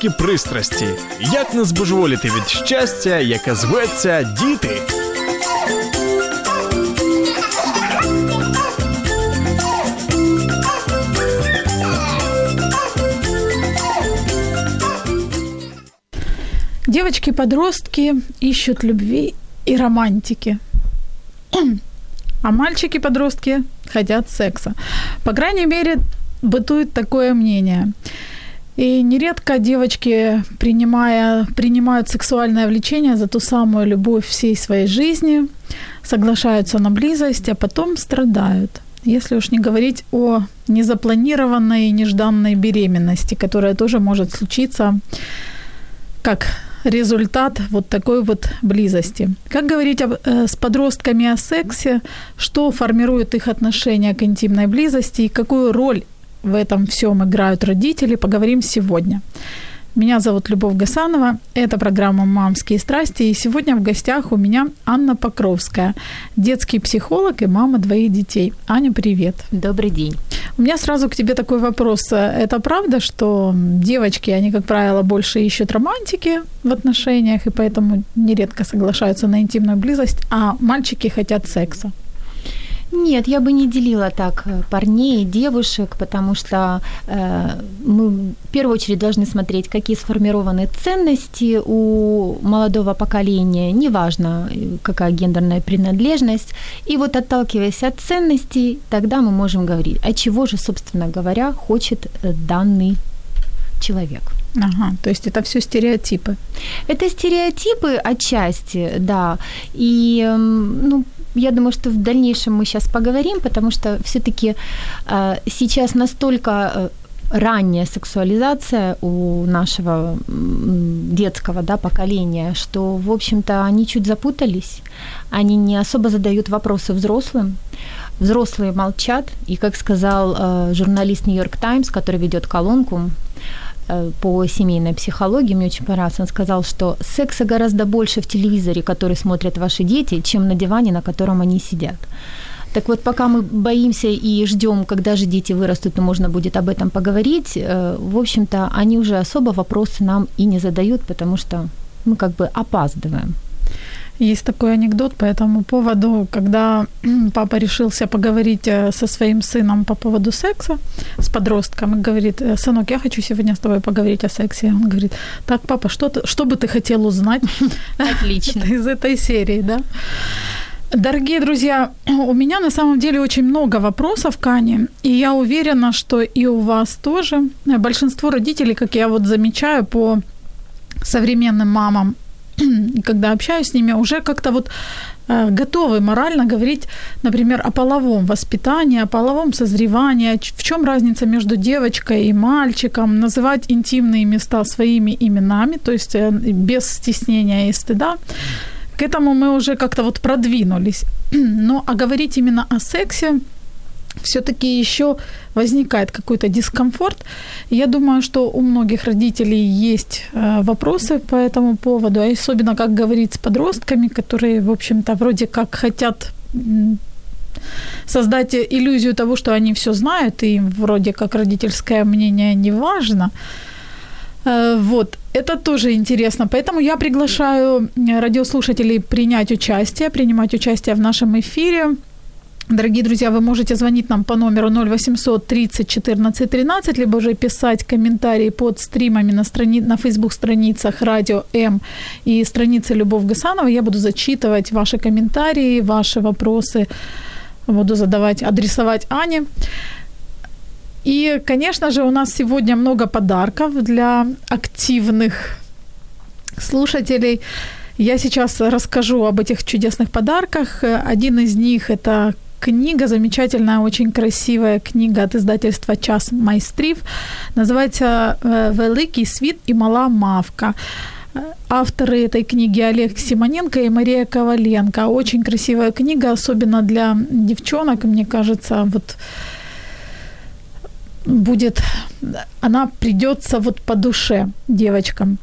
Мамські пристрасті. Як не збожеволіти від щастя, яке зветься діти. Девочки-подростки ищут любви и романтики. А мальчики-подростки хотят секса. По крайней мере, бытует такое мнение. И нередко девочки, принимая, принимают сексуальное влечение за ту самую любовь всей своей жизни, соглашаются на близость, а потом страдают. Если уж не говорить о незапланированной и нежданной беременности, которая тоже может случиться как результат вот такой вот близости. Как говорить об, э, с подростками о сексе, что формирует их отношение к интимной близости и какую роль в этом всем играют родители, поговорим сегодня. Меня зовут Любовь Гасанова, это программа «Мамские страсти», и сегодня в гостях у меня Анна Покровская, детский психолог и мама двоих детей. Аня, привет. Добрый день. У меня сразу к тебе такой вопрос. Это правда, что девочки, они, как правило, больше ищут романтики в отношениях, и поэтому нередко соглашаются на интимную близость, а мальчики хотят секса? Нет, я бы не делила так э, парней и девушек, потому что э, мы в первую очередь должны смотреть, какие сформированы ценности у молодого поколения, неважно, э, какая гендерная принадлежность. И вот отталкиваясь от ценностей, тогда мы можем говорить, а чего же, собственно говоря, хочет э, данный человек. Ага, то есть это все стереотипы. Это стереотипы отчасти, да. И, ну, я думаю, что в дальнейшем мы сейчас поговорим, потому что все-таки э, сейчас настолько э, ранняя сексуализация у нашего детского да, поколения, что, в общем-то, они чуть запутались, они не особо задают вопросы взрослым, взрослые молчат, и, как сказал э, журналист Нью-Йорк Таймс, который ведет колонку, по семейной психологии, мне очень понравился, он сказал, что секса гораздо больше в телевизоре, который смотрят ваши дети, чем на диване, на котором они сидят. Так вот, пока мы боимся и ждем, когда же дети вырастут, и можно будет об этом поговорить, э, в общем-то, они уже особо вопросы нам и не задают, потому что мы как бы опаздываем. Есть такой анекдот по этому поводу, когда папа решился поговорить э, со своим сыном по поводу секса, с подростком, и говорит, «Э, сынок, я хочу сегодня с тобой поговорить о сексе. Он говорит, так, папа, что, ты, что бы ты хотел узнать? Отлично. Из этой серии, да? Дорогие друзья, у меня на самом деле очень много вопросов к Ане, и я уверена, что и у вас тоже. Большинство родителей, как я вот замечаю по современным мамам, когда общаюсь с ними, уже как-то вот э, готовы морально говорить, например, о половом воспитании, о половом созревании, в чем разница между девочкой и мальчиком, называть интимные места своими именами, то есть э, без стеснения и стыда. К этому мы уже как-то вот продвинулись. Но а говорить именно о сексе, все-таки еще возникает какой-то дискомфорт. Я думаю, что у многих родителей есть э, вопросы по этому поводу, а особенно как говорить с подростками, которые, в общем-то, вроде как хотят создать иллюзию того, что они все знают, и им вроде как родительское мнение не важно. Э, вот, это тоже интересно. Поэтому я приглашаю радиослушателей принять участие, принимать участие в нашем эфире. Дорогие друзья, вы можете звонить нам по номеру 0800 30 14 13, либо же писать комментарии под стримами на, страни... на фейсбук-страницах Радио М и страницы Любовь Гасанова. Я буду зачитывать ваши комментарии, ваши вопросы, буду задавать, адресовать Ане. И, конечно же, у нас сегодня много подарков для активных слушателей. Я сейчас расскажу об этих чудесных подарках. Один из них – это книга, замечательная, очень красивая книга от издательства «Час майстрів». Называется «Великий світ и мала мавка». Авторы этой книги Олег Симоненко и Мария Коваленко. Очень красивая книга, особенно для девчонок, мне кажется, вот будет, она придется вот по душе девочкам.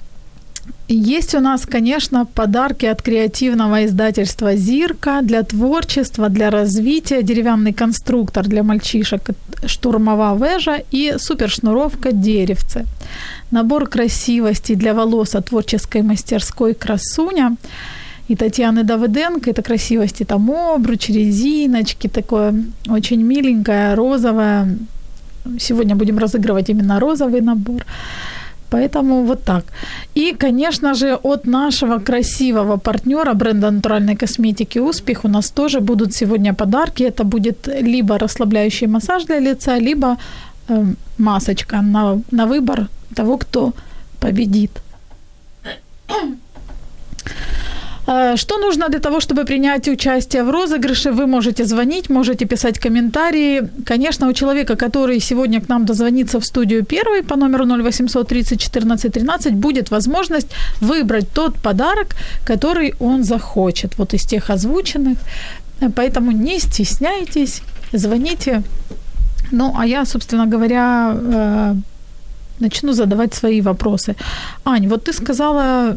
Есть у нас, конечно, подарки от креативного издательства «Зирка» для творчества, для развития, деревянный конструктор для мальчишек «Штурмовая вежа» и супершнуровка «Деревце». Набор красивости для волос от творческой мастерской «Красуня» и Татьяны Давыденко. Это красивости, там обруч, резиночки, такое очень миленькое, розовое. Сегодня будем разыгрывать именно розовый набор. Поэтому вот так. И, конечно же, от нашего красивого партнера бренда натуральной косметики «Успех» у нас тоже будут сегодня подарки. Это будет либо расслабляющий массаж для лица, либо э, масочка на, на выбор того, кто победит. Э, что нужно для того, чтобы принять участие в розыгрыше? Вы можете звонить, можете писать комментарии. Конечно, у человека, который сегодня к нам дозвонится в студию первый по номеру 0800 30 14 13, будет возможность выбрать тот подарок, который он захочет. Вот из тех озвученных. Поэтому не стесняйтесь, звоните. Ну, а я, собственно говоря, э, начну задавать свои вопросы. Ань, вот ты сказала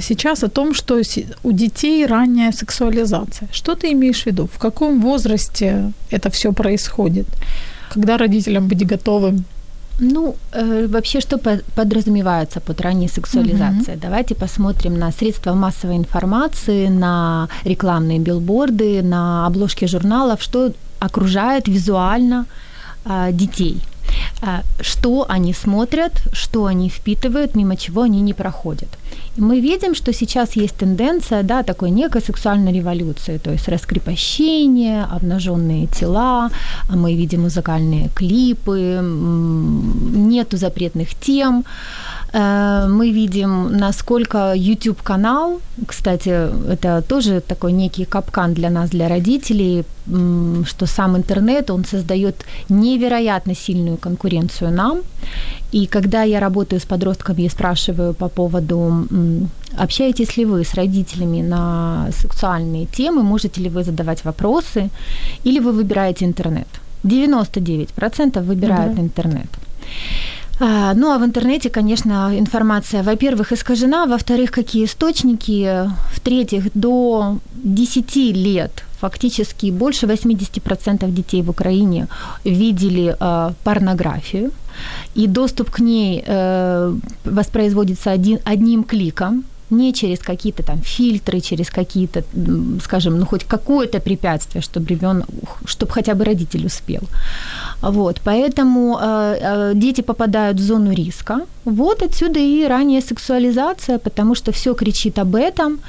сейчас о том, что у детей ранняя сексуализация. Что ты имеешь в виду? В каком возрасте это все происходит? Когда родителям быть готовым? Ну, э, вообще, что подразумевается под ранней сексуализацией? Угу. Давайте посмотрим на средства массовой информации, на рекламные билборды, на обложки журналов, что окружает визуально э, детей – а, что они смотрят, что они впитывают, мимо чего они не проходят. И мы видим, что сейчас есть тенденция, да, такой некой сексуальной революции, то есть раскрепощение, обнаженные тела, а мы видим музыкальные клипы, нету запретных тем, мы видим, насколько YouTube-канал, кстати, это тоже такой некий капкан для нас, для родителей, что сам интернет, он создает невероятно сильную конкуренцию нам. И когда я работаю с подростками и спрашиваю по поводу, общаетесь ли вы с родителями на сексуальные темы, можете ли вы задавать вопросы, или вы выбираете интернет. 99% выбирают да. интернет. А, ну, а в интернете, конечно, информация, во-первых, искажена, во-вторых, какие источники, в-третьих, до 10 лет фактически больше 80% детей в Украине видели э, порнографию, и доступ к ней э, воспроизводится один, одним кликом, не через какие-то там фильтры, через какие-то, скажем, ну хоть какое-то препятствие, чтобы ребенок, чтобы хотя бы родитель успел. Вот, поэтому э, э, дети попадают в зону риска. Вот отсюда и ранняя сексуализация, потому что все кричит об этом,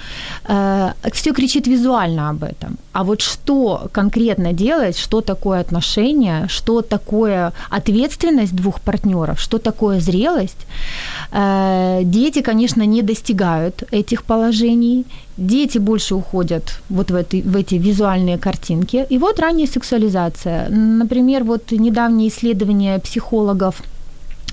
э, все кричит визуально об этом. А вот что конкретно делать, что такое отношение, что такое ответственность двух партнеров, что такое зрелость, э, дети, конечно, не достигают этих положений, дети больше уходят вот в эти, в эти визуальные картинки. И вот ранняя сексуализация. Например, вот недавние исследования психологов –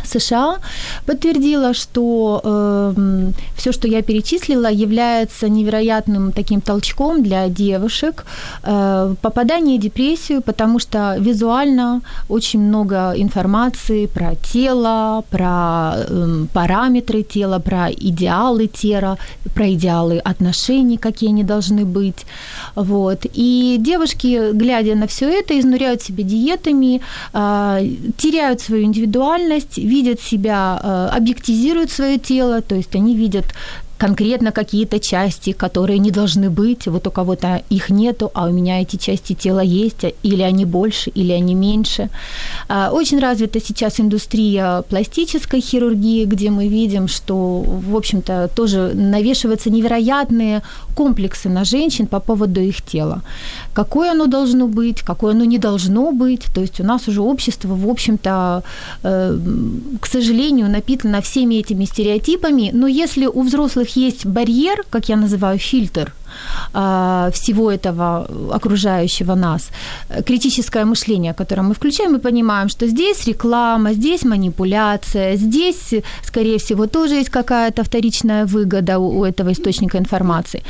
США подтвердила, что э, все, что я перечислила, является невероятным таким толчком для девушек э, попадания в депрессию, потому что визуально очень много информации про тело, про э, параметры тела, про идеалы тела, про идеалы отношений, какие они должны быть. Вот. И девушки, глядя на все это, изнуряют себя диетами, э, теряют свою индивидуальность, видят себя, э, объектизируют свое тело, то есть они видят конкретно какие-то части, которые не должны быть, вот у кого-то их нету, а у меня эти части тела есть, или они больше, или они меньше. А, очень развита сейчас индустрия пластической хирургии, где мы видим, что, в общем-то, тоже навешиваются невероятные комплексы на женщин по поводу их тела. Какое оно должно быть, какое оно не должно быть. То есть у нас уже общество, в общем-то, э, к сожалению, напитано всеми этими стереотипами, но если у взрослых есть барьер, как я называю, фильтр всего этого окружающего нас, критическое мышление, которое мы включаем, мы понимаем, что здесь реклама, здесь манипуляция, здесь, скорее всего, тоже есть какая-то вторичная выгода у этого источника информации,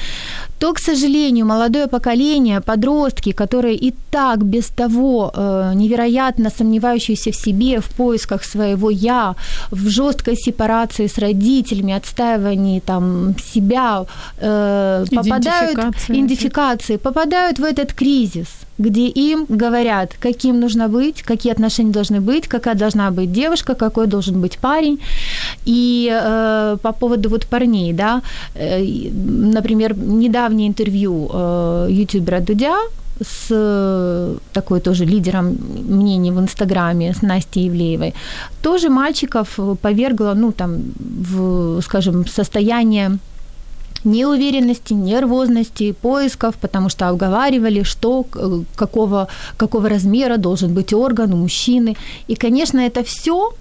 то, к сожалению, молодое поколение, подростки, которые и так без того э, невероятно сомневающиеся в себе, в поисках своего «я», в жесткой сепарации с родителями, отстаивании там, себя, э, попадают идентификации, попадают в этот кризис – где им говорят, каким нужно быть, какие отношения должны быть, какая должна быть девушка, какой должен быть парень. И э, по поводу вот парней, да, э, например, недавнее интервью э, ютубера Дудя с э, такой тоже лидером мнений в Инстаграме, с Настей Евлеевой, тоже мальчиков повергло, ну, там, в, скажем, состояние неуверенности, нервозности, поисков, потому что обговаривали, что, какого, какого размера должен быть орган у мужчины. И, конечно, это все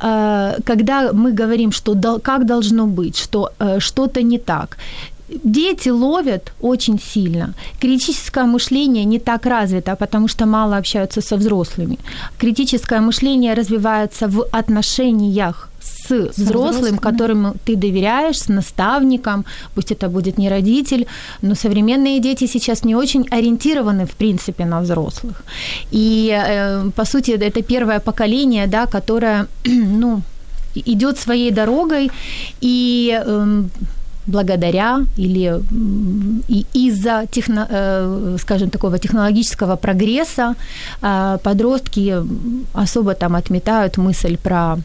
э, когда мы говорим, что как должно быть, что э, что-то не так, дети ловят очень сильно. Критическое мышление не так развито, потому что мало общаются со взрослыми. Критическое мышление развивается в отношениях с взрослым, которому ты доверяешь, с наставником, пусть это будет не родитель, но современные дети сейчас не очень ориентированы, в принципе, на взрослых. И, э, по сути, это первое поколение, да, которое, ну, идет своей дорогой, и эм, благодаря или и из-за, техно, э, скажем, такого технологического прогресса э, подростки особо там отметают мысль про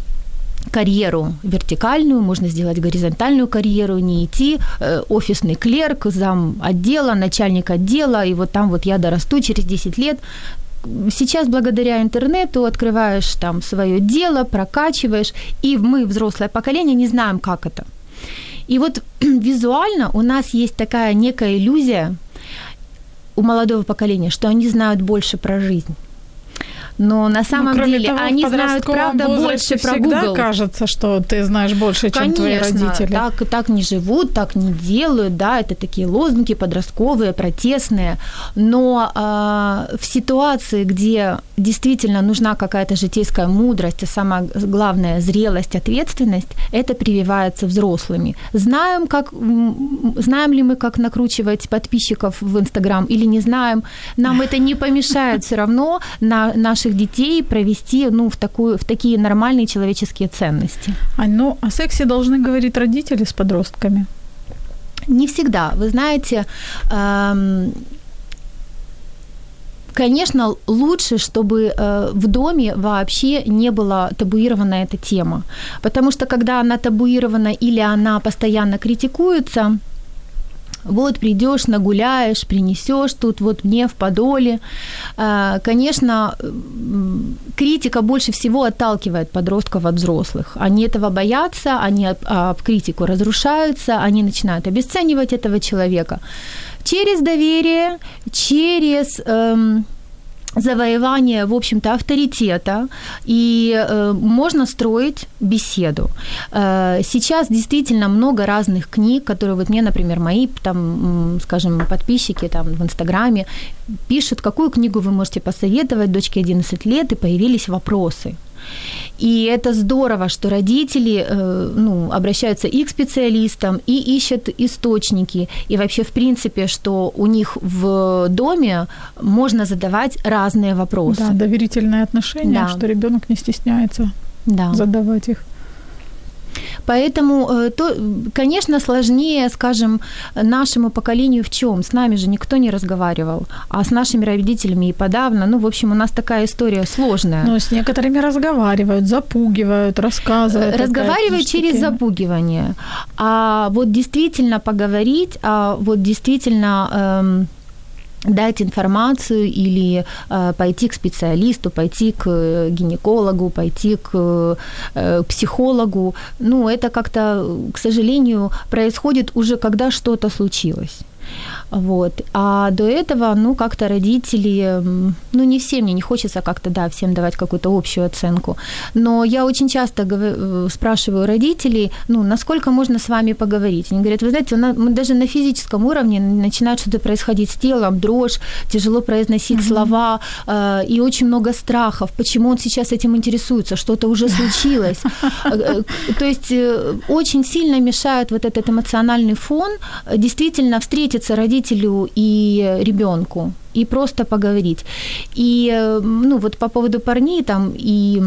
карьеру вертикальную, можно сделать горизонтальную карьеру, не идти э, офисный клерк, зам отдела, начальник отдела, и вот там вот я дорасту через 10 лет. Сейчас благодаря интернету открываешь там свое дело, прокачиваешь, и мы, взрослое поколение, не знаем, как это. И вот визуально у нас есть такая некая иллюзия у молодого поколения, что они знают больше про жизнь но на ну, самом ну, деле того, они знают, правда, больше про Google. кажется, что ты знаешь больше, чем Конечно, твои родители. Так, так не живут, так не делают, да, это такие лозунги подростковые, протестные, но э, в ситуации, где действительно нужна какая-то житейская мудрость, а самое главное, зрелость, ответственность, это прививается взрослыми. Знаем, как, знаем ли мы, как накручивать подписчиков в Инстаграм или не знаем, нам это не помешает все равно на наших наших детей провести ну, в, такую, в такие нормальные человеческие ценности. Ань, ну о сексе должны говорить родители с подростками? Не всегда. Вы знаете, эм, конечно, лучше, чтобы э, в доме вообще не была табуирована эта тема. Потому что когда она табуирована или она постоянно критикуется, вот придешь, нагуляешь, принесешь тут вот мне в подоле. А, конечно, критика больше всего отталкивает подростков от взрослых. Они этого боятся, они об критику разрушаются, они начинают обесценивать этого человека. Через доверие, через эм, завоевание, в общем-то, авторитета, и э, можно строить беседу. Э, сейчас действительно много разных книг, которые вот мне, например, мои, там, скажем, подписчики там в Инстаграме пишут, какую книгу вы можете посоветовать дочке 11 лет, и появились вопросы. И это здорово, что родители э, ну, обращаются и к специалистам, и ищут источники. И вообще, в принципе, что у них в доме можно задавать разные вопросы. Да, доверительные отношения, да. что ребенок не стесняется да. задавать их. Поэтому, э, то, конечно, сложнее, скажем, нашему поколению в чем? С нами же никто не разговаривал, а с нашими родителями и подавно. Ну, в общем, у нас такая история сложная. Но с некоторыми разговаривают, запугивают, рассказывают. Разговаривают через запугивание. А вот действительно поговорить, а вот действительно... Эм, дать информацию или э, пойти к специалисту, пойти к гинекологу, пойти к э, психологу. Ну, это как-то, к сожалению, происходит уже, когда что-то случилось. Вот. А до этого, ну, как-то родители, ну, не все, мне не хочется как-то, да, всем давать какую-то общую оценку, но я очень часто э, спрашиваю родителей, ну, насколько можно с вами поговорить. Они говорят, вы знаете, мы даже на физическом уровне начинает что-то происходить с телом, дрожь, тяжело произносить mm-hmm. слова, э, и очень много страхов, почему он сейчас этим интересуется, что-то уже случилось. Э, э, то есть очень сильно мешает вот этот эмоциональный фон действительно встретиться родителям родителю и ребенку и просто поговорить. И ну вот по поводу парней там и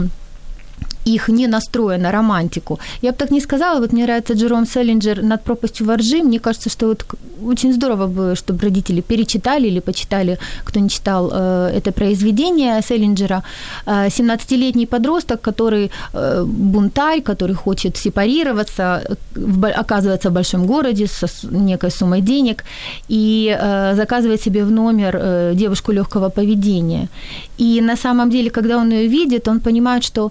их не настроя на романтику. Я бы так не сказала, вот мне нравится Джером Селлинджер «Над пропастью воржи». Мне кажется, что вот очень здорово бы, чтобы родители перечитали или почитали, кто не читал э, это произведение Селлинджера. Э, 17-летний подросток, который э, бунтарь, который хочет сепарироваться, оказывается в большом городе со некой суммой денег и э, заказывает себе в номер э, девушку легкого поведения. И на самом деле, когда он ее видит, он понимает, что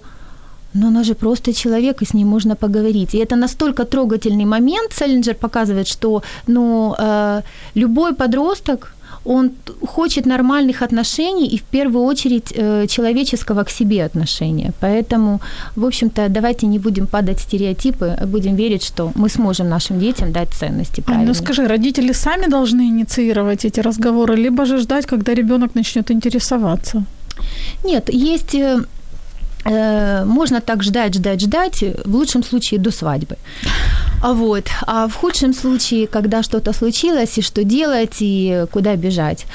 но она же просто человек, и с ней можно поговорить. И это настолько трогательный момент. Селлинджер показывает, что ну, э, любой подросток, он хочет нормальных отношений и в первую очередь э, человеческого к себе отношения. Поэтому, в общем-то, давайте не будем падать в стереотипы, а будем верить, что мы сможем нашим детям дать ценности. А, ну скажи, родители сами должны инициировать эти разговоры, либо же ждать, когда ребенок начнет интересоваться? Нет, есть Э, можно так ждать, ждать, ждать, в лучшем случае до свадьбы. А вот, а в худшем случае, когда что-то случилось, и что делать, и куда бежать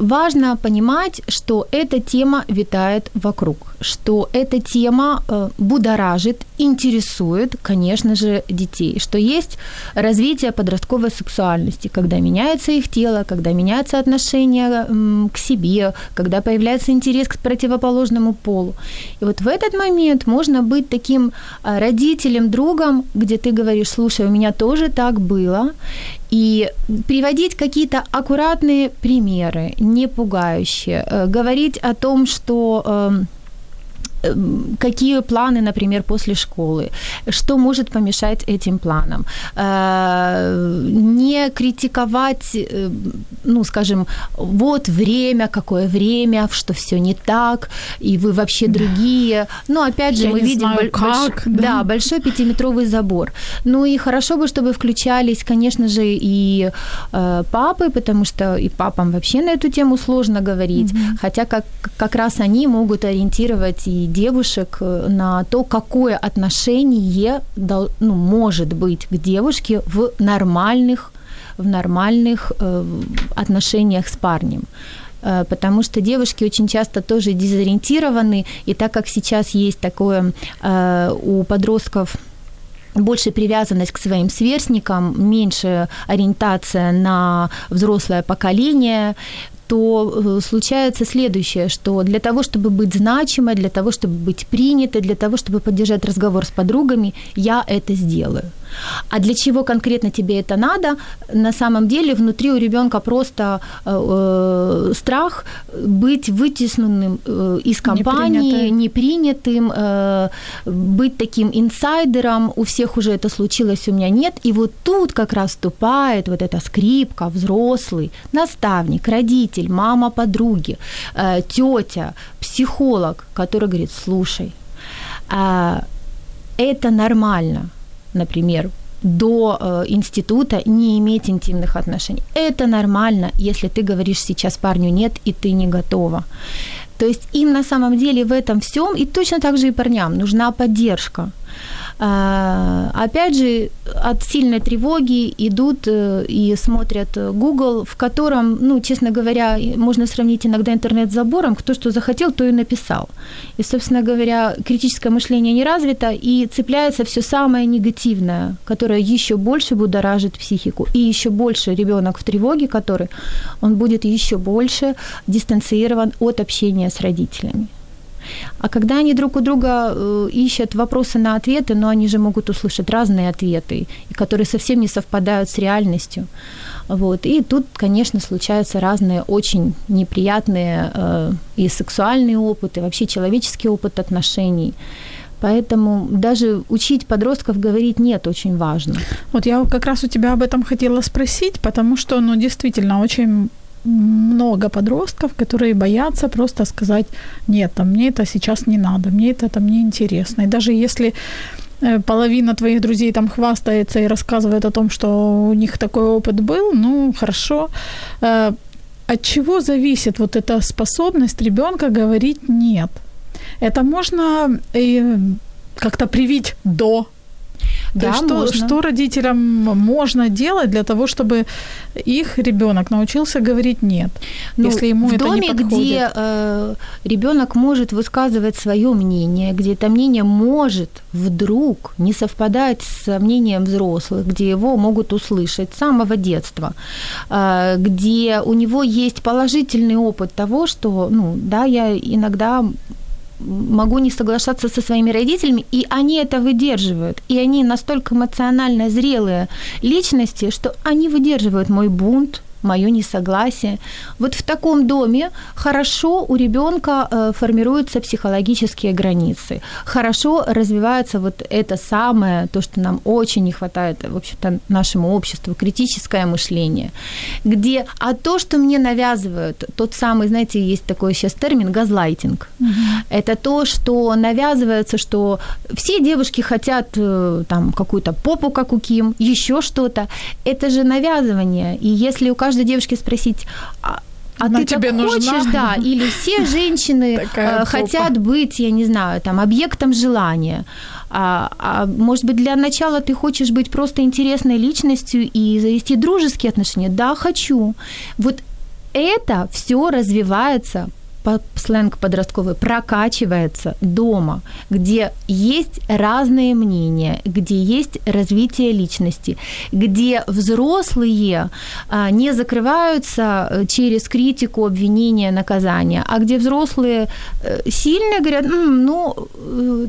важно понимать, что эта тема витает вокруг, что эта тема э, будоражит, интересует, конечно же, детей, что есть развитие подростковой сексуальности, когда меняется их тело, когда меняется отношение к себе, когда появляется интерес к противоположному полу. И вот в этот момент можно быть таким э, родителем, другом, где ты говоришь, слушай, у меня тоже так было, и приводить какие-то аккуратные примеры, не пугающие, э, говорить о том, что Эм, какие планы, например, после школы, что может помешать этим планам. Э, не критиковать, э, ну, скажем, вот время, какое время, что все не так, и вы вообще другие. Но опять же, Я мы видим знаю, как, да? да, большой пятиметровый забор. Ну и хорошо бы, чтобы включались, конечно же, и э, папы, потому что и папам вообще на эту тему сложно говорить, mm-hmm. хотя как, как раз они могут ориентировать и девушек э, на то, какое отношение ну, может быть к девушке в нормальных, в нормальных э, отношениях с парнем. Э, потому что девушки очень часто тоже дезориентированы, и так как сейчас есть такое у подростков больше привязанность к своим сверстникам, меньше ориентация на взрослое поколение, то э, случается следующее, что для того, чтобы быть значимой, для того, чтобы быть принятой, для того, чтобы поддержать разговор с подругами, я это сделаю. А для чего конкретно тебе это надо? На самом деле внутри у ребенка просто э, э, страх быть вытесненным э, из компании, непринятым, э, быть таким инсайдером. У всех уже это случилось, у меня нет. И вот тут как раз вступает вот эта скрипка, взрослый, наставник, родитель, мама подруги, э, тетя, психолог, который говорит, слушай, э, это нормально – например, до э, института не иметь интимных отношений. Это нормально, если ты говоришь сейчас парню нет, и ты не готова. То есть им на самом деле в этом всем, и точно так же и парням, нужна поддержка. А, опять же, от сильной тревоги идут э, и смотрят Google, в котором, ну, честно говоря, можно сравнить иногда интернет с забором, кто что захотел, то и написал. И, собственно говоря, критическое мышление не развито, и цепляется все самое негативное, которое еще больше будоражит психику, и еще больше ребенок в тревоге, который, он будет еще больше дистанцирован от общения с родителями. А когда они друг у друга э, ищут вопросы на ответы, но они же могут услышать разные ответы, которые совсем не совпадают с реальностью. Вот. И тут, конечно, случаются разные очень неприятные э, и сексуальные опыты, вообще человеческий опыт отношений. Поэтому даже учить подростков говорить «нет» очень важно. Вот я как раз у тебя об этом хотела спросить, потому что, ну, действительно, очень много подростков, которые боятся просто сказать, нет, там, мне это сейчас не надо, мне это там не интересно. И даже если э, половина твоих друзей там хвастается и рассказывает о том, что у них такой опыт был, ну, хорошо. Э, от чего зависит вот эта способность ребенка говорить нет? Это можно э, как-то привить до да, То есть что, можно. что родителям можно делать для того, чтобы их ребенок научился говорить нет, ну, если ему в это доме, не подходит? где э, ребенок может высказывать свое мнение, где это мнение может вдруг не совпадать с мнением взрослых, где его могут услышать с самого детства, э, где у него есть положительный опыт того, что, ну, да, я иногда могу не соглашаться со своими родителями, и они это выдерживают. И они настолько эмоционально зрелые личности, что они выдерживают мой бунт, мое несогласие. Вот в таком доме хорошо у ребенка э, формируются психологические границы, хорошо развивается вот это самое, то, что нам очень не хватает, в общем-то, нашему обществу, критическое мышление, где, а то, что мне навязывают, тот самый, знаете, есть такой сейчас термин газлайтинг, угу. это то, что навязывается, что все девушки хотят э, там какую-то попу, как у Ким, еще что-то, это же навязывание, и если у каждого каждой девушке спросить, а, а Она ты тебе так нужна? хочешь, да, или все женщины э, хотят быть, я не знаю, там, объектом желания. А, а может быть, для начала ты хочешь быть просто интересной личностью и завести дружеские отношения? Да, хочу. Вот это все развивается сленг подростковый прокачивается дома, где есть разные мнения, где есть развитие личности, где взрослые а, не закрываются э, через критику, обвинение, наказание, а где взрослые э, сильно говорят, ну, э,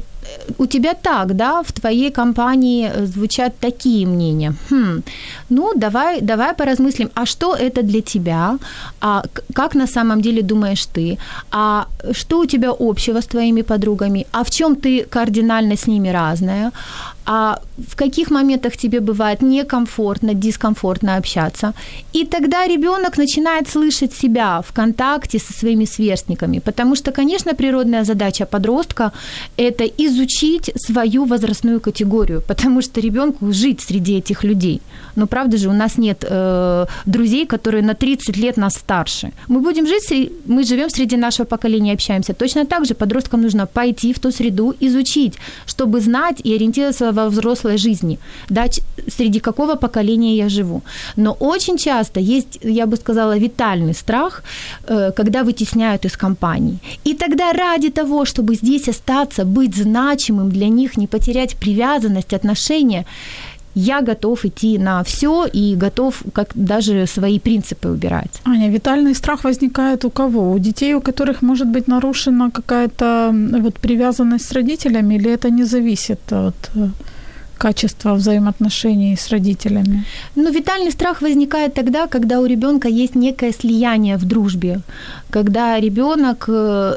у тебя так, да, в твоей компании э, звучат такие мнения. Хм, ну, давай, давай поразмыслим, а что это для тебя? А как на самом деле думаешь ты? А что у тебя общего с твоими подругами? А в чем ты кардинально с ними разная? А в каких моментах тебе бывает некомфортно, дискомфортно общаться. И тогда ребенок начинает слышать себя в контакте со своими сверстниками, потому что, конечно, природная задача подростка – это изучить свою возрастную категорию, потому что ребенку жить среди этих людей. Но правда же, у нас нет э, друзей, которые на 30 лет нас старше. Мы будем жить, мы живем среди нашего поколения, общаемся. Точно так же подросткам нужно пойти в ту среду, изучить, чтобы знать и ориентироваться во взрослой жизни, да, среди какого поколения я живу. Но очень часто есть, я бы сказала, витальный страх, э, когда вытесняют из компании. И тогда ради того, чтобы здесь остаться, быть значимым для них, не потерять привязанность, отношения, я готов идти на все и готов как даже свои принципы убирать. Аня, витальный страх возникает у кого? У детей, у которых может быть нарушена какая-то вот привязанность с родителями, или это не зависит от э, качества взаимоотношений с родителями? Ну, витальный страх возникает тогда, когда у ребенка есть некое слияние в дружбе, когда ребенок э,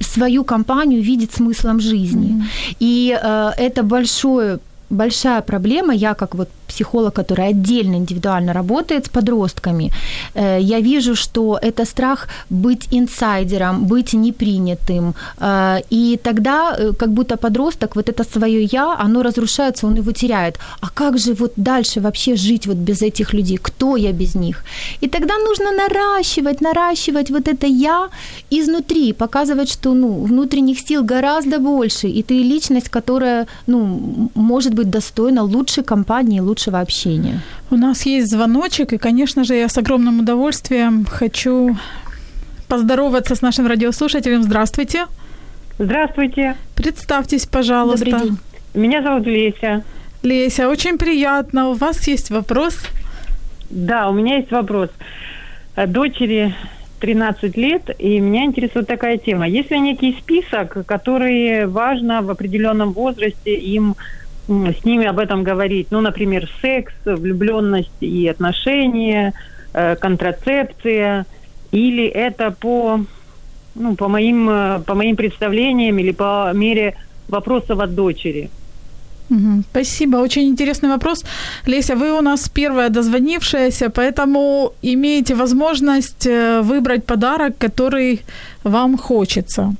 свою компанию видит смыслом жизни. Mm-hmm. И э, это большое большая проблема, я как вот психолог, который отдельно индивидуально работает с подростками, э, я вижу, что это страх быть инсайдером, быть непринятым. Э, и тогда э, как будто подросток, вот это свое «я», оно разрушается, он его теряет. А как же вот дальше вообще жить вот без этих людей? Кто я без них? И тогда нужно наращивать, наращивать вот это «я» изнутри, показывать, что ну, внутренних сил гораздо больше, и ты личность, которая ну, может быть достойна лучшей компании, лучшей лучшего общения. У нас есть звоночек, и, конечно же, я с огромным удовольствием хочу поздороваться с нашим радиослушателем. Здравствуйте. Здравствуйте. Представьтесь, пожалуйста. Добрый день. Меня зовут Леся. Леся, очень приятно. У вас есть вопрос? Да, у меня есть вопрос. Э, дочери 13 лет, и меня интересует такая тема. Есть ли некий список, который важно в определенном возрасте им с ними об этом говорить. Ну, например, секс, влюбленность и отношения, э, контрацепция, или это по, ну, по, моим, э, по моим представлениям или по мере вопросов от дочери. Спасибо, очень интересный вопрос. Леся, вы у нас первая дозвонившаяся, поэтому имеете возможность э, выбрать подарок, который вам хочется.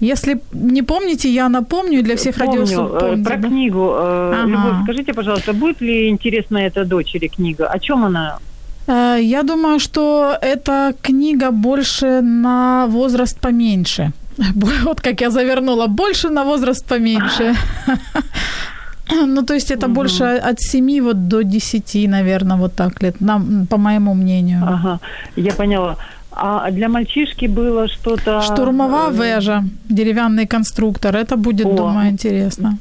Если не помните, я напомню для всех Помню, радиослушателей. э, про да? книгу. Э, Ага. Любовь, скажите, пожалуйста, будет ли интересна эта дочери книга? О чем она? Э, Я думаю, что эта книга больше на возраст поменьше. Вот как я завернула, больше на возраст поменьше. Ну, то есть это больше от 7 вот до 10, наверное, вот так лет, нам, по моему мнению. Ага, я поняла. А для мальчишки было что-то... Штурмова э, вежа, деревянный конструктор. Это будет, О. думаю, интересно.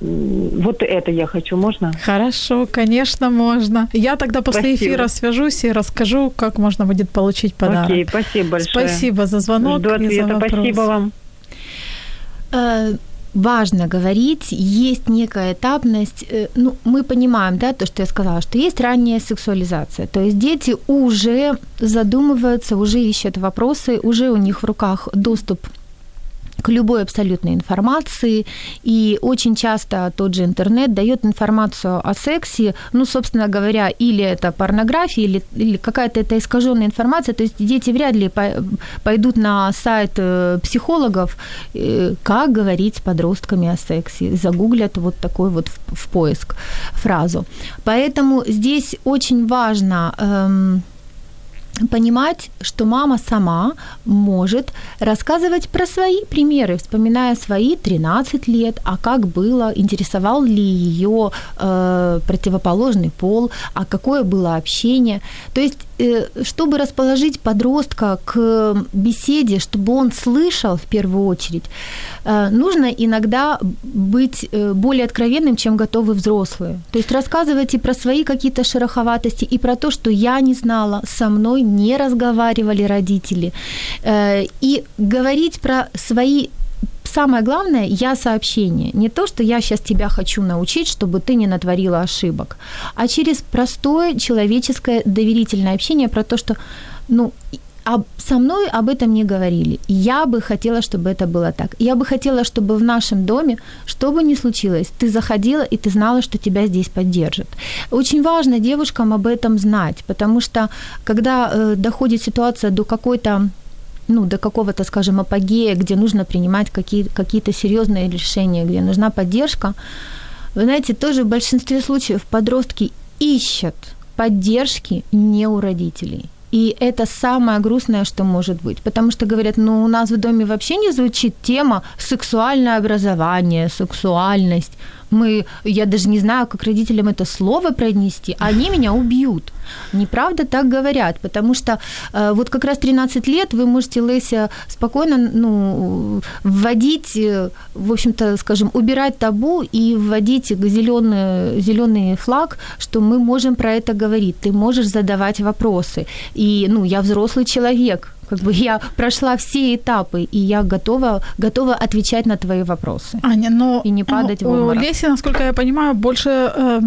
Вот это я хочу, можно? Хорошо, конечно, можно. Я тогда после Спасибо. эфира свяжусь и расскажу, как можно будет получить подарок. Окей, спасибо большое. Спасибо за звонок Жду и за ответа. вопрос. Спасибо вам. Важно говорить, есть некая этапность. Э, Ну, мы понимаем, да, то, что я сказала, что есть ранняя сексуализация. То есть дети уже задумываются, уже ищут вопросы, уже у них в руках доступ к любой абсолютной информации, и очень часто тот же интернет дает информацию о сексе, ну, собственно говоря, или это порнография, или, или какая-то это искаженная информация, то есть дети вряд ли по- пойдут на сайт э, психологов, э, как говорить с подростками о сексе, загуглят вот такой вот в, в поиск фразу. Поэтому здесь очень важно эм, понимать, что мама сама может рассказывать про свои примеры, вспоминая свои 13 лет, а как было, интересовал ли ее э, противоположный пол, а какое было общение. То есть, чтобы расположить подростка к беседе, чтобы он слышал в первую очередь, э, нужно иногда быть э, более откровенным, чем готовы взрослые. То есть рассказывать и про свои какие-то шероховатости, и про то, что я не знала, со мной не разговаривали родители. Э, И говорить про свои Самое главное, я сообщение. Не то, что я сейчас тебя хочу научить, чтобы ты не натворила ошибок, а через простое человеческое доверительное общение про то, что, ну, а со мной об этом не говорили. Я бы хотела, чтобы это было так. Я бы хотела, чтобы в нашем доме, что бы ни случилось, ты заходила и ты знала, что тебя здесь поддержат. Очень важно девушкам об этом знать, потому что когда э, доходит ситуация до какой-то ну, до какого-то, скажем, апогея, где нужно принимать какие- какие-то серьезные решения, где нужна поддержка, вы знаете, тоже в большинстве случаев подростки ищут поддержки не у родителей. И это самое грустное, что может быть. Потому что говорят, ну у нас в доме вообще не звучит тема сексуальное образование, сексуальность. Мы, я даже не знаю, как родителям это слово произнести, они меня убьют. Неправда так говорят, потому что э, вот как раз 13 лет вы можете, Леся, спокойно ну, вводить, э, в общем-то, скажем, убирать табу и вводить зеленый, зеленый флаг, что мы можем про это говорить, ты можешь задавать вопросы. И, ну, я взрослый человек, как бы я прошла все этапы, и я готова, готова отвечать на твои вопросы. Аня, но И не падать в у обморок. Леси, насколько я понимаю, больше э,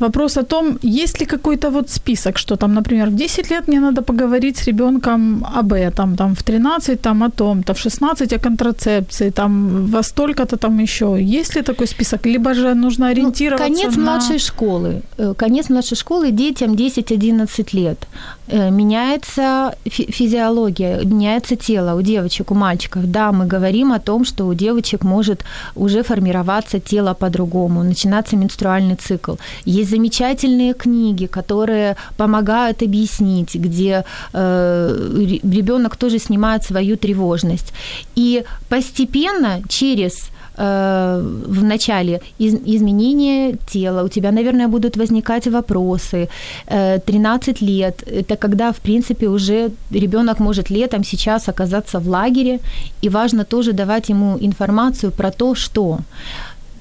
вопрос о том, есть ли какой-то вот список, что там, например, в 10 лет мне надо поговорить с ребенком об этом, там в 13 там о том-то, в 16 о контрацепции, там во столько-то там еще. Есть ли такой список? Либо же нужно Ну, ориентироваться конец на... младшей школы. Э, Конец младшей школы детям 10-11 лет. Э, Меняется фи- физиология, меняется тело у девочек, у мальчиков. Да, мы говорим о том, что у девочек может уже формироваться тело по-другому, начинаться менструальный цикл. Есть замечательные книги, которые помогают объяснить, где э, ребенок тоже снимает свою тревожность. И постепенно через в начале из, изменения тела, у тебя, наверное, будут возникать вопросы. Э, 13 лет – это когда, в принципе, уже ребенок может летом сейчас оказаться в лагере, и важно тоже давать ему информацию про то, что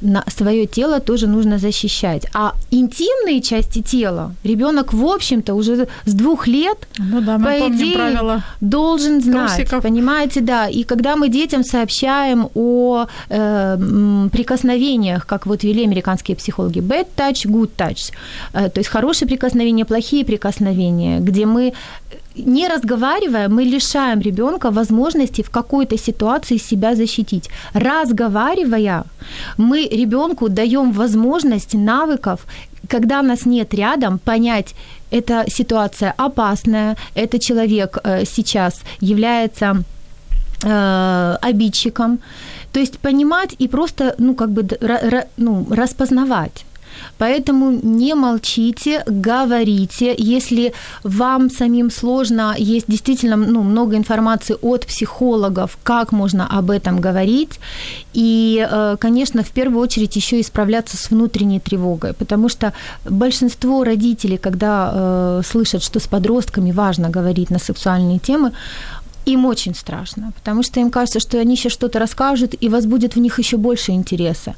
на свое тело тоже нужно защищать. А интимные части тела ребенок, в общем-то, уже с двух лет Ну да, мы по помним идее, правила. должен знать, Трусиков. понимаете, да. И когда мы детям сообщаем о э, прикосновениях, как вот вели американские психологи, bad touch, good touch, э, то есть хорошие прикосновения, плохие прикосновения, где мы не разговаривая, мы лишаем ребенка возможности в какой-то ситуации себя защитить. Разговаривая, мы ребенку даем возможность навыков, когда нас нет рядом, понять, эта ситуация опасная, этот человек э, сейчас является э, обидчиком. То есть понимать и просто, ну, как бы, ну, распознавать. Поэтому не молчите, говорите. Если вам самим сложно, есть действительно ну, много информации от психологов, как можно об этом говорить. И, э, конечно, в первую очередь еще и справляться с внутренней тревогой, потому что большинство родителей, когда э, слышат, что с подростками важно говорить на сексуальные темы, им очень страшно, потому что им кажется, что они сейчас что-то расскажут, и возбудит в них еще больше интереса.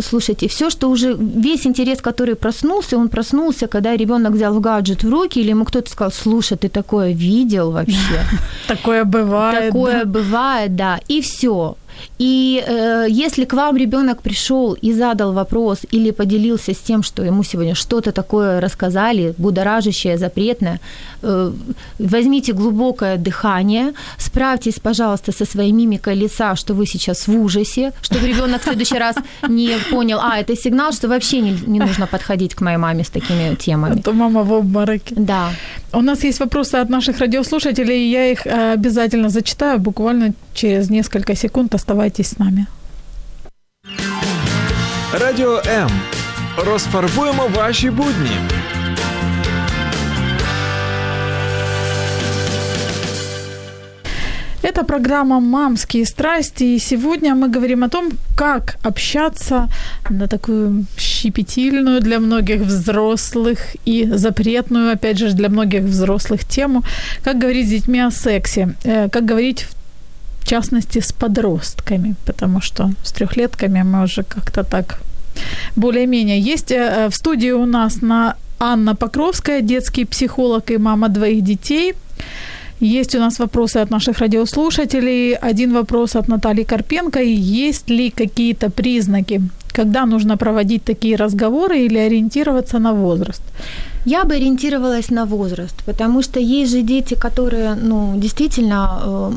Слушайте, все, что уже, весь интерес, который проснулся, он проснулся, когда ребенок взял гаджет в руки, или ему кто-то сказал, слушай, ты такое видел вообще? Такое бывает. Такое бывает, да. И все. И э, если к вам ребенок пришел и задал вопрос или поделился с тем, что ему сегодня что-то такое рассказали, будоражащее, запретное, э, возьмите глубокое дыхание, справьтесь, пожалуйста, со своей мимикой лица, что вы сейчас в ужасе, чтобы ребенок в следующий раз не понял, а, это сигнал, что вообще не, не нужно подходить к моей маме с такими темами. А то мама в обмороке. Да. У нас есть вопросы от наших радиослушателей, я их э, обязательно зачитаю буквально через несколько секунд. Оставайтесь с нами. Радіо М. Розфарбуємо ваші будні. Это программа «Мамские страсти», и сегодня мы говорим о том, как общаться на такую щепетильную для многих взрослых и запретную, опять же, для многих взрослых тему, как говорить с детьми о сексе, э, как говорить в частности с подростками, потому что с трехлетками мы уже как-то так более-менее. Есть. Э, в студии у нас на Анна Покровская, детский психолог и мама двоих детей – есть у нас вопросы от наших радиослушателей. Один вопрос от Натальи Карпенко. Есть ли какие-то признаки, когда нужно проводить такие разговоры или ориентироваться на возраст? Я бы ориентировалась на возраст, потому что есть же дети, которые, ну, действительно э,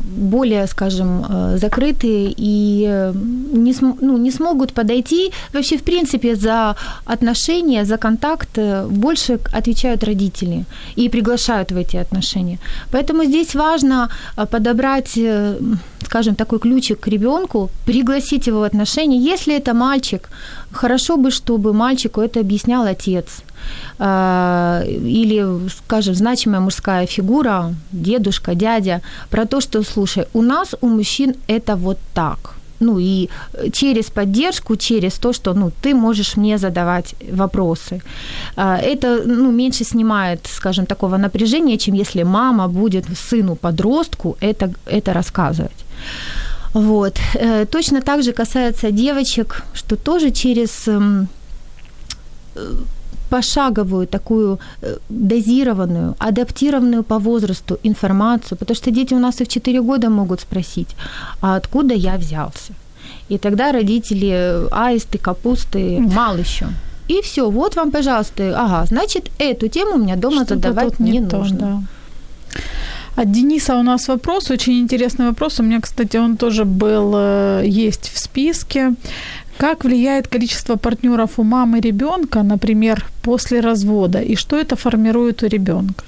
более, скажем, э, закрытые и э, не, см- ну, не смогут подойти. Вообще, в принципе, за отношения, за контакт больше отвечают родители и приглашают в эти отношения. Поэтому здесь важно подобрать, скажем, такой ключик к ребенку, пригласить его в отношения. Если это мальчик, хорошо бы, чтобы мальчику это объяснял отец – или, скажем, значимая мужская фигура, дедушка, дядя, про то, что, слушай, у нас, у мужчин это вот так. Ну и через поддержку, через то, что ну, ты можешь мне задавать вопросы. А, это ну, меньше снимает, скажем, такого напряжения, чем если мама будет сыну-подростку это, это рассказывать. Вот. Э, точно так же касается девочек, что тоже через пошаговую такую э, дозированную, адаптированную по возрасту информацию, потому что дети у нас и в 4 года могут спросить, а откуда я взялся? И тогда родители э, аисты, капусты, мало еще. И все, вот вам, пожалуйста, ага, значит, эту тему у меня дома Что-то задавать не, не то, нужно. Да. От Дениса у нас вопрос, очень интересный вопрос. У меня, кстати, он тоже был, э, есть в списке. Как влияет количество партнеров у мамы ребенка, например, после развода, и что это формирует у ребенка?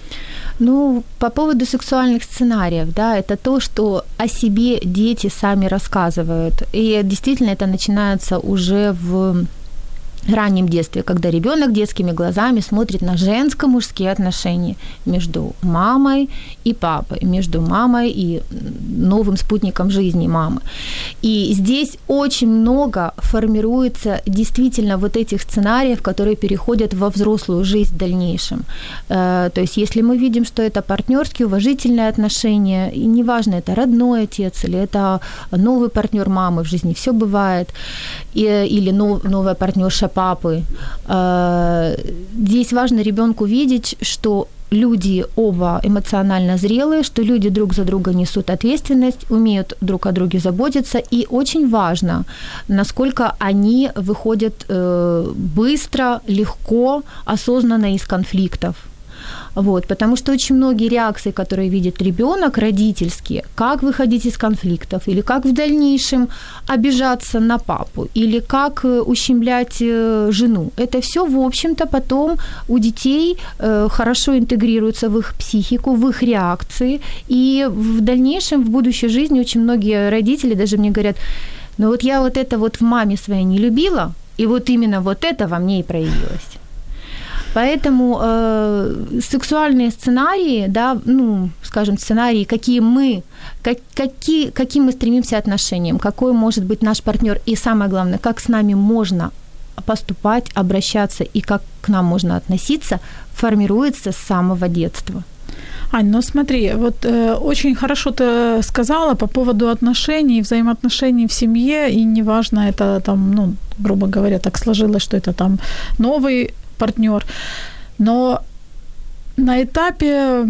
Ну, по поводу сексуальных сценариев, да, это то, что о себе дети сами рассказывают. И действительно это начинается уже в раннем детстве, когда ребенок детскими глазами смотрит на женско-мужские отношения между мамой и папой, между мамой и новым спутником жизни мамы. И здесь очень много формируется действительно вот этих сценариев, которые переходят во взрослую жизнь в дальнейшем. Э, то есть если мы видим, что это партнерские, уважительные отношения, и неважно, это родной отец или это новый партнер мамы в жизни, все бывает, или новая партнерша папы. Э, здесь важно ребенку видеть, что люди оба эмоционально зрелые, что люди друг за друга несут ответственность, умеют друг о друге заботиться, и очень важно, насколько они выходят э, быстро, легко, осознанно из конфликтов. Вот, потому что очень многие реакции, которые видит ребенок, родительские, как выходить из конфликтов, или как в дальнейшем обижаться на папу, или как э, ущемлять э, жену, это все, в общем-то, потом у детей э, хорошо интегрируется в их психику, в их реакции, и в дальнейшем, в будущей жизни очень многие родители даже мне говорят, ну вот я вот это вот в маме своей не любила, и вот именно вот это во мне и проявилось. Поэтому э, сексуальные сценарии, да, ну, скажем, сценарии, какие мы, как, какие, каким мы стремимся отношениям, какой может быть наш партнер, и самое главное, как с нами можно поступать, обращаться и как к нам можно относиться, формируется с самого детства. Ань, ну смотри, вот э, очень хорошо ты сказала по поводу отношений, взаимоотношений в семье, и неважно, это там, ну, грубо говоря, так сложилось, что это там новый партнер. Но на этапе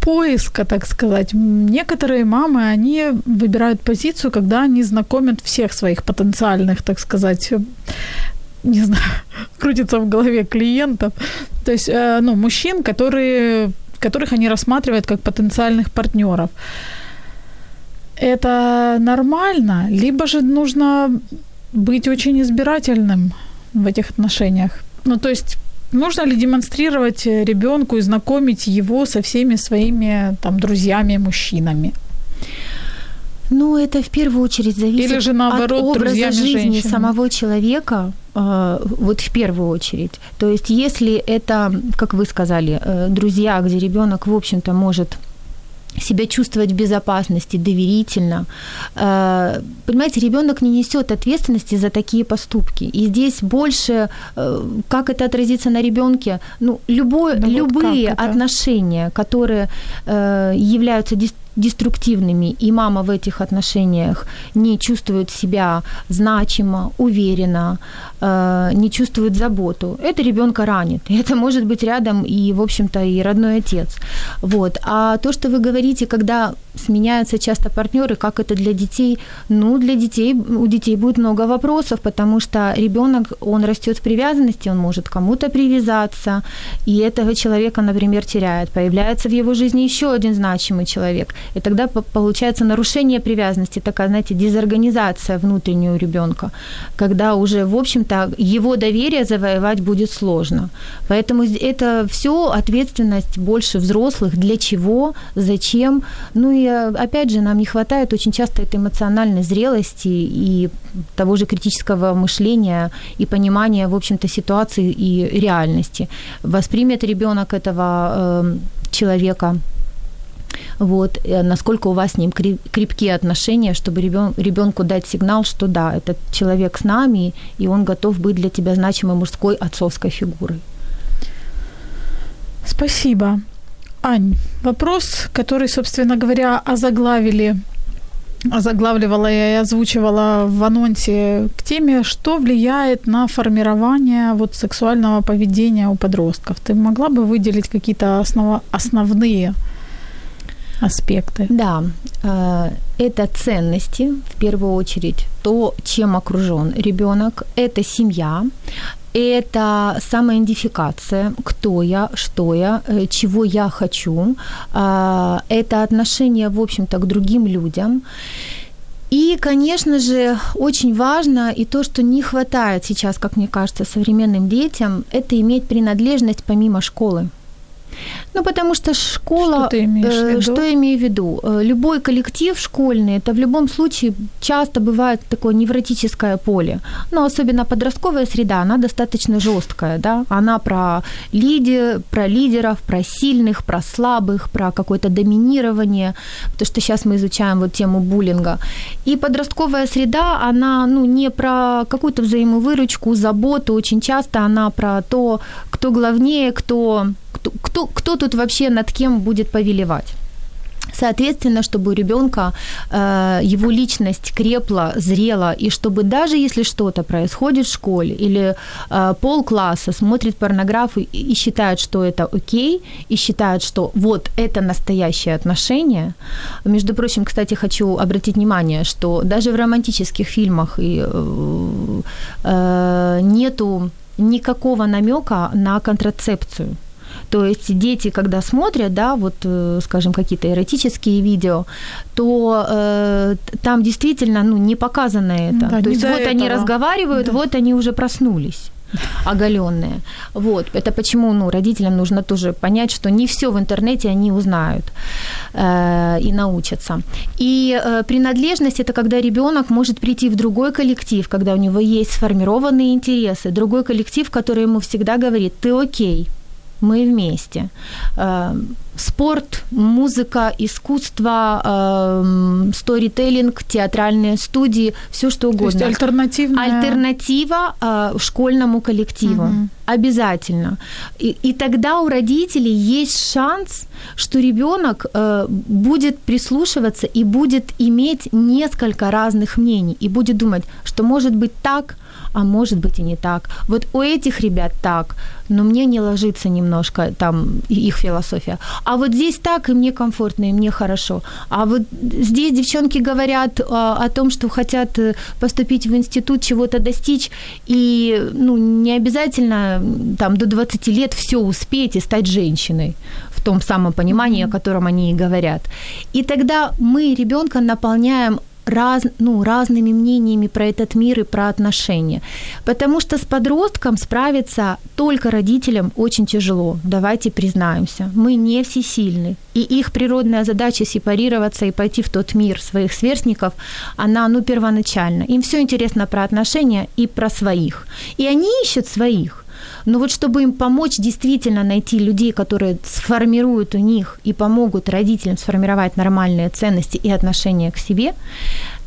поиска, так сказать, некоторые мамы, они выбирают позицию, когда они знакомят всех своих потенциальных, так сказать, не знаю, крутится в голове клиентов. То есть, э, ну, мужчин, которые которых они рассматривают как потенциальных партнеров. Это нормально, либо же нужно быть очень избирательным в этих отношениях. Ну, то есть нужно ли демонстрировать ребенку и знакомить его со всеми своими там друзьями, мужчинами? Ну, это в первую очередь зависит Или же, наоборот, от образа жизни женщинами. самого человека, э, вот в первую очередь. То есть, если это, как вы сказали, э, друзья, где ребенок, в общем-то, может себя чувствовать в безопасности, доверительно. Э, понимаете, ребенок не несет ответственности за такие поступки. И здесь больше, как это отразится на ребенке, ну, любое, Ну, вот любые отношения, которые являются действительно деструктивными, и мама в этих отношениях не чувствует себя значимо, уверенно, э, не чувствует заботу, это ребенка ранит. Это может быть рядом и, в общем-то, и родной отец. Вот. А то, что вы говорите, когда сменяются часто партнеры, как это для детей, ну, для детей, у детей будет много вопросов, потому что ребенок, он растет в привязанности, он может кому-то привязаться, и этого человека, например, теряет. Появляется в его жизни еще один значимый человек, и тогда по- получается нарушение привязанности, такая, знаете, дезорганизация внутреннего ребенка, когда уже, в общем-то, его доверие завоевать будет сложно. Поэтому это все ответственность больше взрослых, для чего, зачем. Ну и э, опять же, нам не хватает очень часто этой эмоциональной зрелости и того же критического мышления и понимания, в общем-то, ситуации и реальности. Воспримет ребенок этого э, человека вот, э, насколько у вас с ним кре- крепкие отношения, чтобы ребен, ребенку дать сигнал, что да, этот человек с нами, и он готов быть для тебя значимой мужской отцовской фигурой. Спасибо. Ань, вопрос, который, собственно говоря, озаглавили озаглавливала я и озвучивала в анонсе к теме, что влияет на формирование вот сексуального поведения у подростков. Ты могла бы выделить какие-то основа- основные аспекты? Да, э, это ценности, в первую очередь, то, чем окружен ребенок, это семья, это самоидентификация, кто я, что я, э, чего я хочу, а, это отношение, в общем-то, к другим людям. И, конечно же, очень важно и то, что не хватает сейчас, как мне кажется, современным детям, это иметь принадлежность помимо школы. Ну, потому что школа... Что ты имеешь в э, виду? Что я имею в виду? Э, Любой коллектив школьный, это в любом случае часто бывает такое невротическое поле. Но особенно подростковая среда, она достаточно жесткая, да? Она про, лиде, про лидеров, про сильных, про слабых, про какое-то доминирование, потому что сейчас мы изучаем вот тему буллинга. И подростковая среда, она, ну, не про какую-то взаимовыручку, заботу, очень часто она про то, кто главнее, кто кто, кто, тут вообще над кем будет повелевать. Соответственно, чтобы у ребенка э, его личность крепла, зрела, и чтобы даже если что-то происходит в школе или э, полкласса смотрит порнографию и, и считает, что это окей, и считает, что вот это настоящее отношение. Между прочим, кстати, хочу обратить внимание, что даже в романтических фильмах и, э, э, нету никакого намека на контрацепцию. То есть дети, когда смотрят, да, вот, э, скажем, какие-то эротические видео, то э, там действительно, ну, не показано это. Да, то есть вот они этого. разговаривают, Да. вот они уже проснулись оголенные. Вот. Это почему ну, родителям нужно тоже понять, что не все в интернете они узнают э, и научатся. И э, принадлежность это когда ребенок может прийти в другой коллектив, когда у него есть сформированные интересы, другой коллектив, который ему всегда говорит, ты окей, мы вместе. Спорт, музыка, искусство, э, сторителлинг, театральные студии, все что То есть угодно. альтернативная... Альтернатива э, школьному коллективу. Мгм. Обязательно. И, и тогда у родителей есть шанс, что ребенок э, будет прислушиваться и будет иметь несколько разных мнений. И будет думать, что может быть так, а может быть и не так. Вот у этих ребят так, но мне не ложится немножко там их философия. А вот здесь так, и мне комфортно, и мне хорошо. А вот здесь девчонки говорят а, о том, что хотят э, поступить в институт, чего-то достичь, и ну, не обязательно там до 20 лет все успеть и стать женщиной в том самом понимании, о котором они и говорят. И тогда мы ребенка наполняем раз, ну, разными мнениями про этот мир и про отношения. Потому что с подростком справиться только родителям очень тяжело, давайте признаемся. Мы не всесильны. И их природная задача сепарироваться и пойти в тот мир своих сверстников, она, ну, первоначальна. Им все интересно про отношения и про своих. И они ищут своих. Но вот чтобы им помочь действительно найти людей, которые сформируют у них и помогут родителям сформировать нормальные ценности и отношения к себе,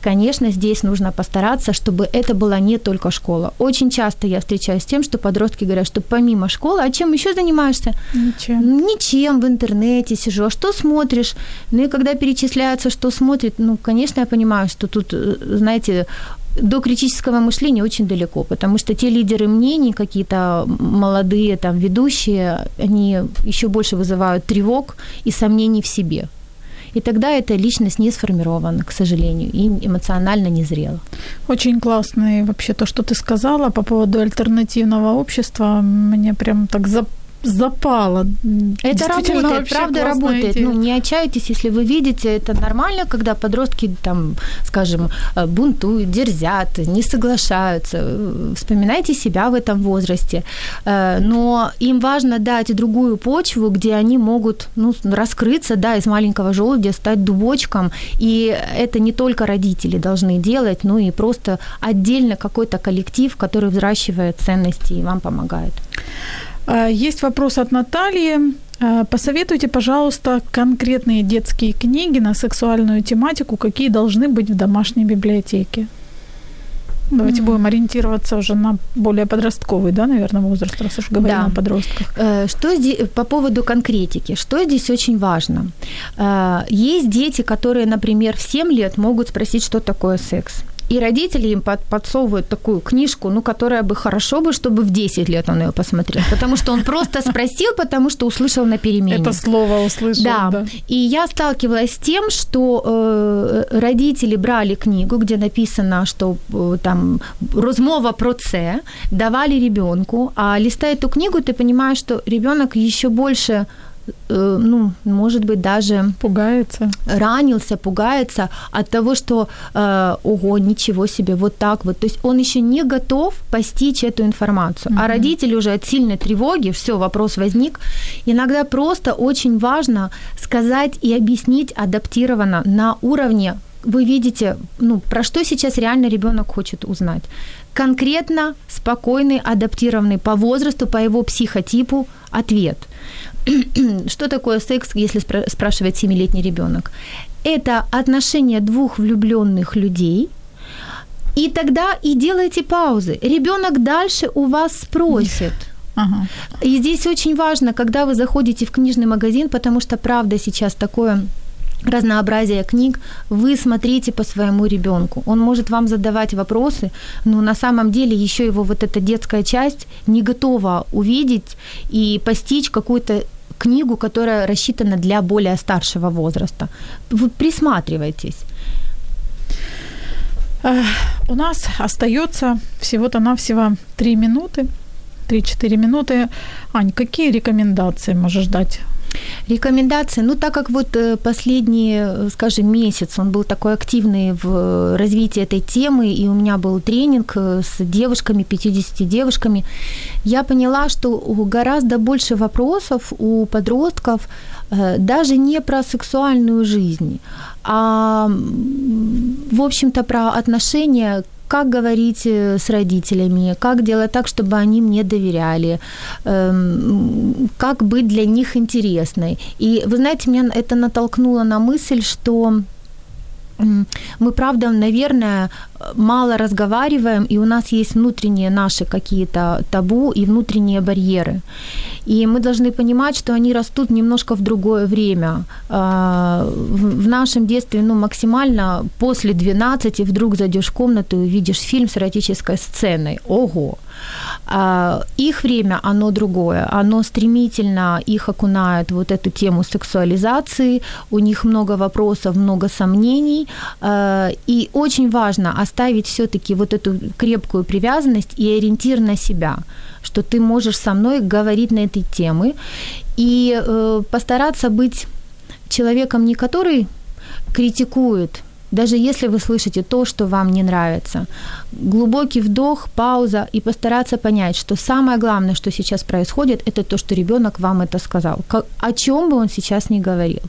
конечно, здесь нужно постараться, чтобы это была не только школа. Очень часто я встречаюсь с тем, что подростки говорят, что помимо школы, а чем еще занимаешься? Ничем. Ничем в интернете сижу. А что смотришь? Ну и когда перечисляется, что смотрит, ну, конечно, я понимаю, что тут, э, знаете, до критического мышления очень далеко, потому что те лидеры мнений, какие-то молодые там ведущие, они еще больше вызывают тревог и сомнений в себе. И тогда эта личность не сформирована, к сожалению, и эмоционально не зрела. Очень классно. И вообще то, что ты сказала по поводу альтернативного общества, мне прям так за- запало. Это работает, правда работает. идея. Ну, не отчаивайтесь, если вы видите, это нормально, когда подростки там, скажем, э, бунтуют, дерзят, не соглашаются. Э, Вспоминайте себя в этом возрасте. Э, Но им важно дать другую почву, где они могут ну, раскрыться, да, из маленького желудя стать дубочком. И это не только родители должны делать, но и просто отдельно какой-то коллектив, который взращивает ценности и вам помогает. А, Есть вопрос от Натальи. А, Посоветуйте, пожалуйста, конкретные детские книги на сексуальную тематику, какие должны быть в домашней библиотеке. Давайте будем ориентироваться уже на более подростковый, да, наверное, возраст, раз уж говорим Да. о подростках. Э, Что здесь, по поводу конкретики, что здесь очень важно? Э, Есть дети, которые, например, в 7 лет могут спросить, что такое секс. И родители им под, подсовывают такую книжку, ну, которая бы хорошо бы, чтобы в 10 лет он ее посмотрел. Потому что он просто спросил, потому что услышал на перемене. Это слово услышал. Да. да. И я сталкивалась с тем, что э, родители брали книгу, где написано, что э, там розмова про це, давали ребенку, а листая эту книгу, ты понимаешь, что ребенок еще больше ну, может быть, даже Пугается. ранился, пугается от того, что э, ого, ничего себе, вот так вот. То есть он еще не готов постичь эту информацию. А родители уже от сильной тревоги, все, вопрос возник. Иногда просто очень важно сказать и объяснить адаптированно на уровне вы видите, ну, про что сейчас реально ребенок хочет узнать. Конкретно, спокойный, адаптированный по возрасту, по его психотипу ответ. Что такое секс, если спра- спрашивает 7-летний ребенок? Это отношения двух влюбленных людей, и тогда и делайте паузы. Ребенок дальше у вас спросит. Ага. И здесь очень важно, когда вы заходите в книжный магазин, потому что правда сейчас такое разнообразие книг, вы смотрите по своему ребенку. Он может вам задавать вопросы, но на самом деле еще его вот эта детская часть не готова увидеть и постичь какую-то книгу, которая рассчитана для более старшего возраста. Вы присматривайтесь. Э, У нас остается всего-то навсего три минуты. 3-4 минуты. Ань, какие рекомендации можешь дать Рекомендации, ну так как вот э, последний, э, скажем, месяц он был такой активный в развитии этой темы, и у меня был тренинг э, с девушками, 50 девушками, я поняла, что гораздо больше вопросов у подростков даже не про сексуальную жизнь, а, в общем-то, про отношения как говорить э, с родителями, как делать так, чтобы они мне доверяли, эм, как быть для них интересной. И вы знаете, меня это натолкнуло на мысль, что мы, правда, наверное, мало разговариваем, и у нас есть внутренние наши какие-то табу и внутренние барьеры. И мы должны понимать, что они растут немножко в другое время. А, в нашем детстве ну, максимально после 12 вдруг зайдешь в комнату и увидишь фильм с эротической сценой. Ого! А, их время, оно другое. Оно стремительно их окунает вот эту тему сексуализации. У них много вопросов, много сомнений. А, и очень важно оставить все-таки вот эту крепкую привязанность и ориентир на себя что ты можешь со мной говорить на этой темы и э, постараться быть человеком, не который критикует даже если вы слышите то, что вам не нравится. Глубокий вдох, пауза и постараться понять, что самое главное, что сейчас происходит, это то, что ребенок вам это сказал. О чем бы он сейчас не говорил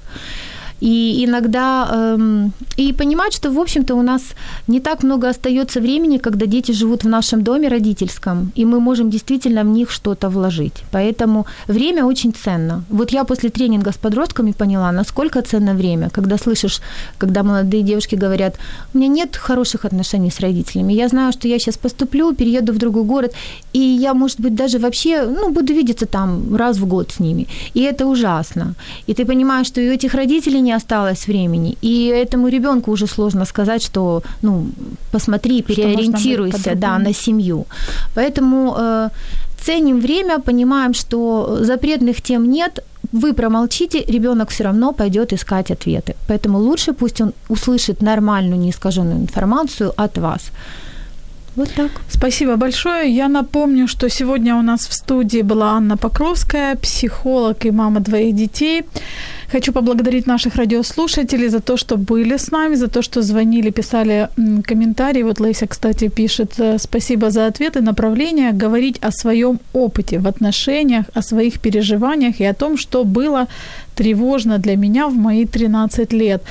и иногда эм, и понимать, что в общем-то у нас не так много остается времени, когда дети живут в нашем доме родительском, и мы можем действительно в них что-то вложить. Поэтому время очень ценно. Вот я после тренинга с подростками поняла, насколько ценно время, когда слышишь, когда молодые девушки говорят, у меня нет хороших отношений с родителями, я знаю, что я сейчас поступлю, перееду в другой город, и я, может быть, даже вообще, ну, буду видеться там раз в год с ними. И это ужасно. И ты понимаешь, что и у этих родителей не осталось времени. И этому ребенку уже сложно сказать, что, ну, посмотри, переориентируйся, да, на семью. Поэтому э, ценим время, понимаем, что запретных тем нет, вы промолчите, ребенок все равно пойдет искать ответы. Поэтому лучше пусть он услышит нормальную, неискаженную информацию от вас. Вот так. Спасибо большое. Я напомню, что сегодня у нас в студии была Анна Покровская, психолог и мама двоих детей. Хочу поблагодарить наших радиослушателей за то, что были с нами, за то, что звонили, писали комментарии. Вот Лейся, кстати, пишет э, спасибо за ответы, направления, говорить о своем опыте в отношениях, о своих переживаниях и о том, что было тревожно для меня в мои 13 лет.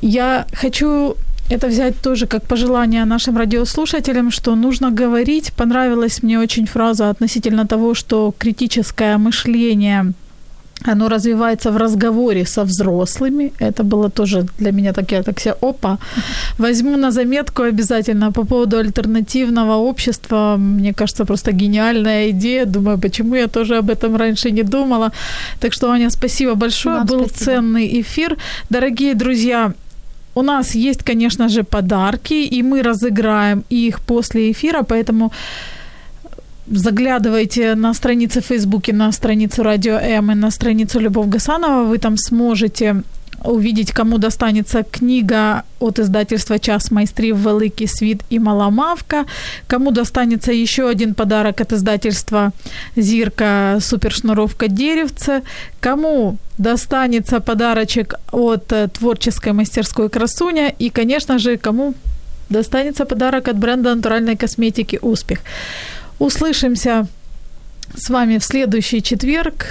Я хочу это взять тоже как пожелание нашим радиослушателям, что нужно говорить. Понравилась мне очень фраза относительно того, что критическое мышление оно развивается в разговоре со взрослыми. Это было тоже для меня так, я так себе, опа, возьму на заметку обязательно по поводу альтернативного общества. Мне кажется, просто гениальная идея. Думаю, почему я тоже об этом раньше не думала. Так что, Аня, спасибо большое. Вам Был спасибо. ценный эфир. Дорогие друзья, у нас есть, конечно же, подарки, и мы разыграем их после эфира, поэтому заглядывайте на страницы Фейсбуке, на страницу Радио М и на страницу Любовь Гасанова, вы там сможете увидеть, кому достанется книга от издательства «Час майстрів. Великий світ и Маламавка», кому достанется еще один подарок от издательства «Зирка. Супершнуровка деревце», кому достанется подарочек от э, творческой мастерской «Красуня» и, конечно же, кому достанется подарок от бренда натуральной косметики «Успех». Услышимся с вами в следующий четверг.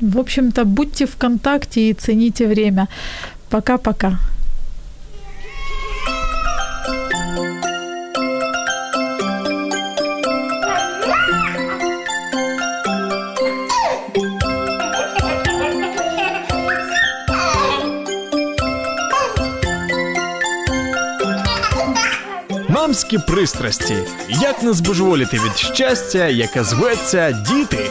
В общем-то, будьте в контакте и цените время. Пока-пока. Мамські пристрасті. Як не збожеволіти від щастя, яке зветься діти.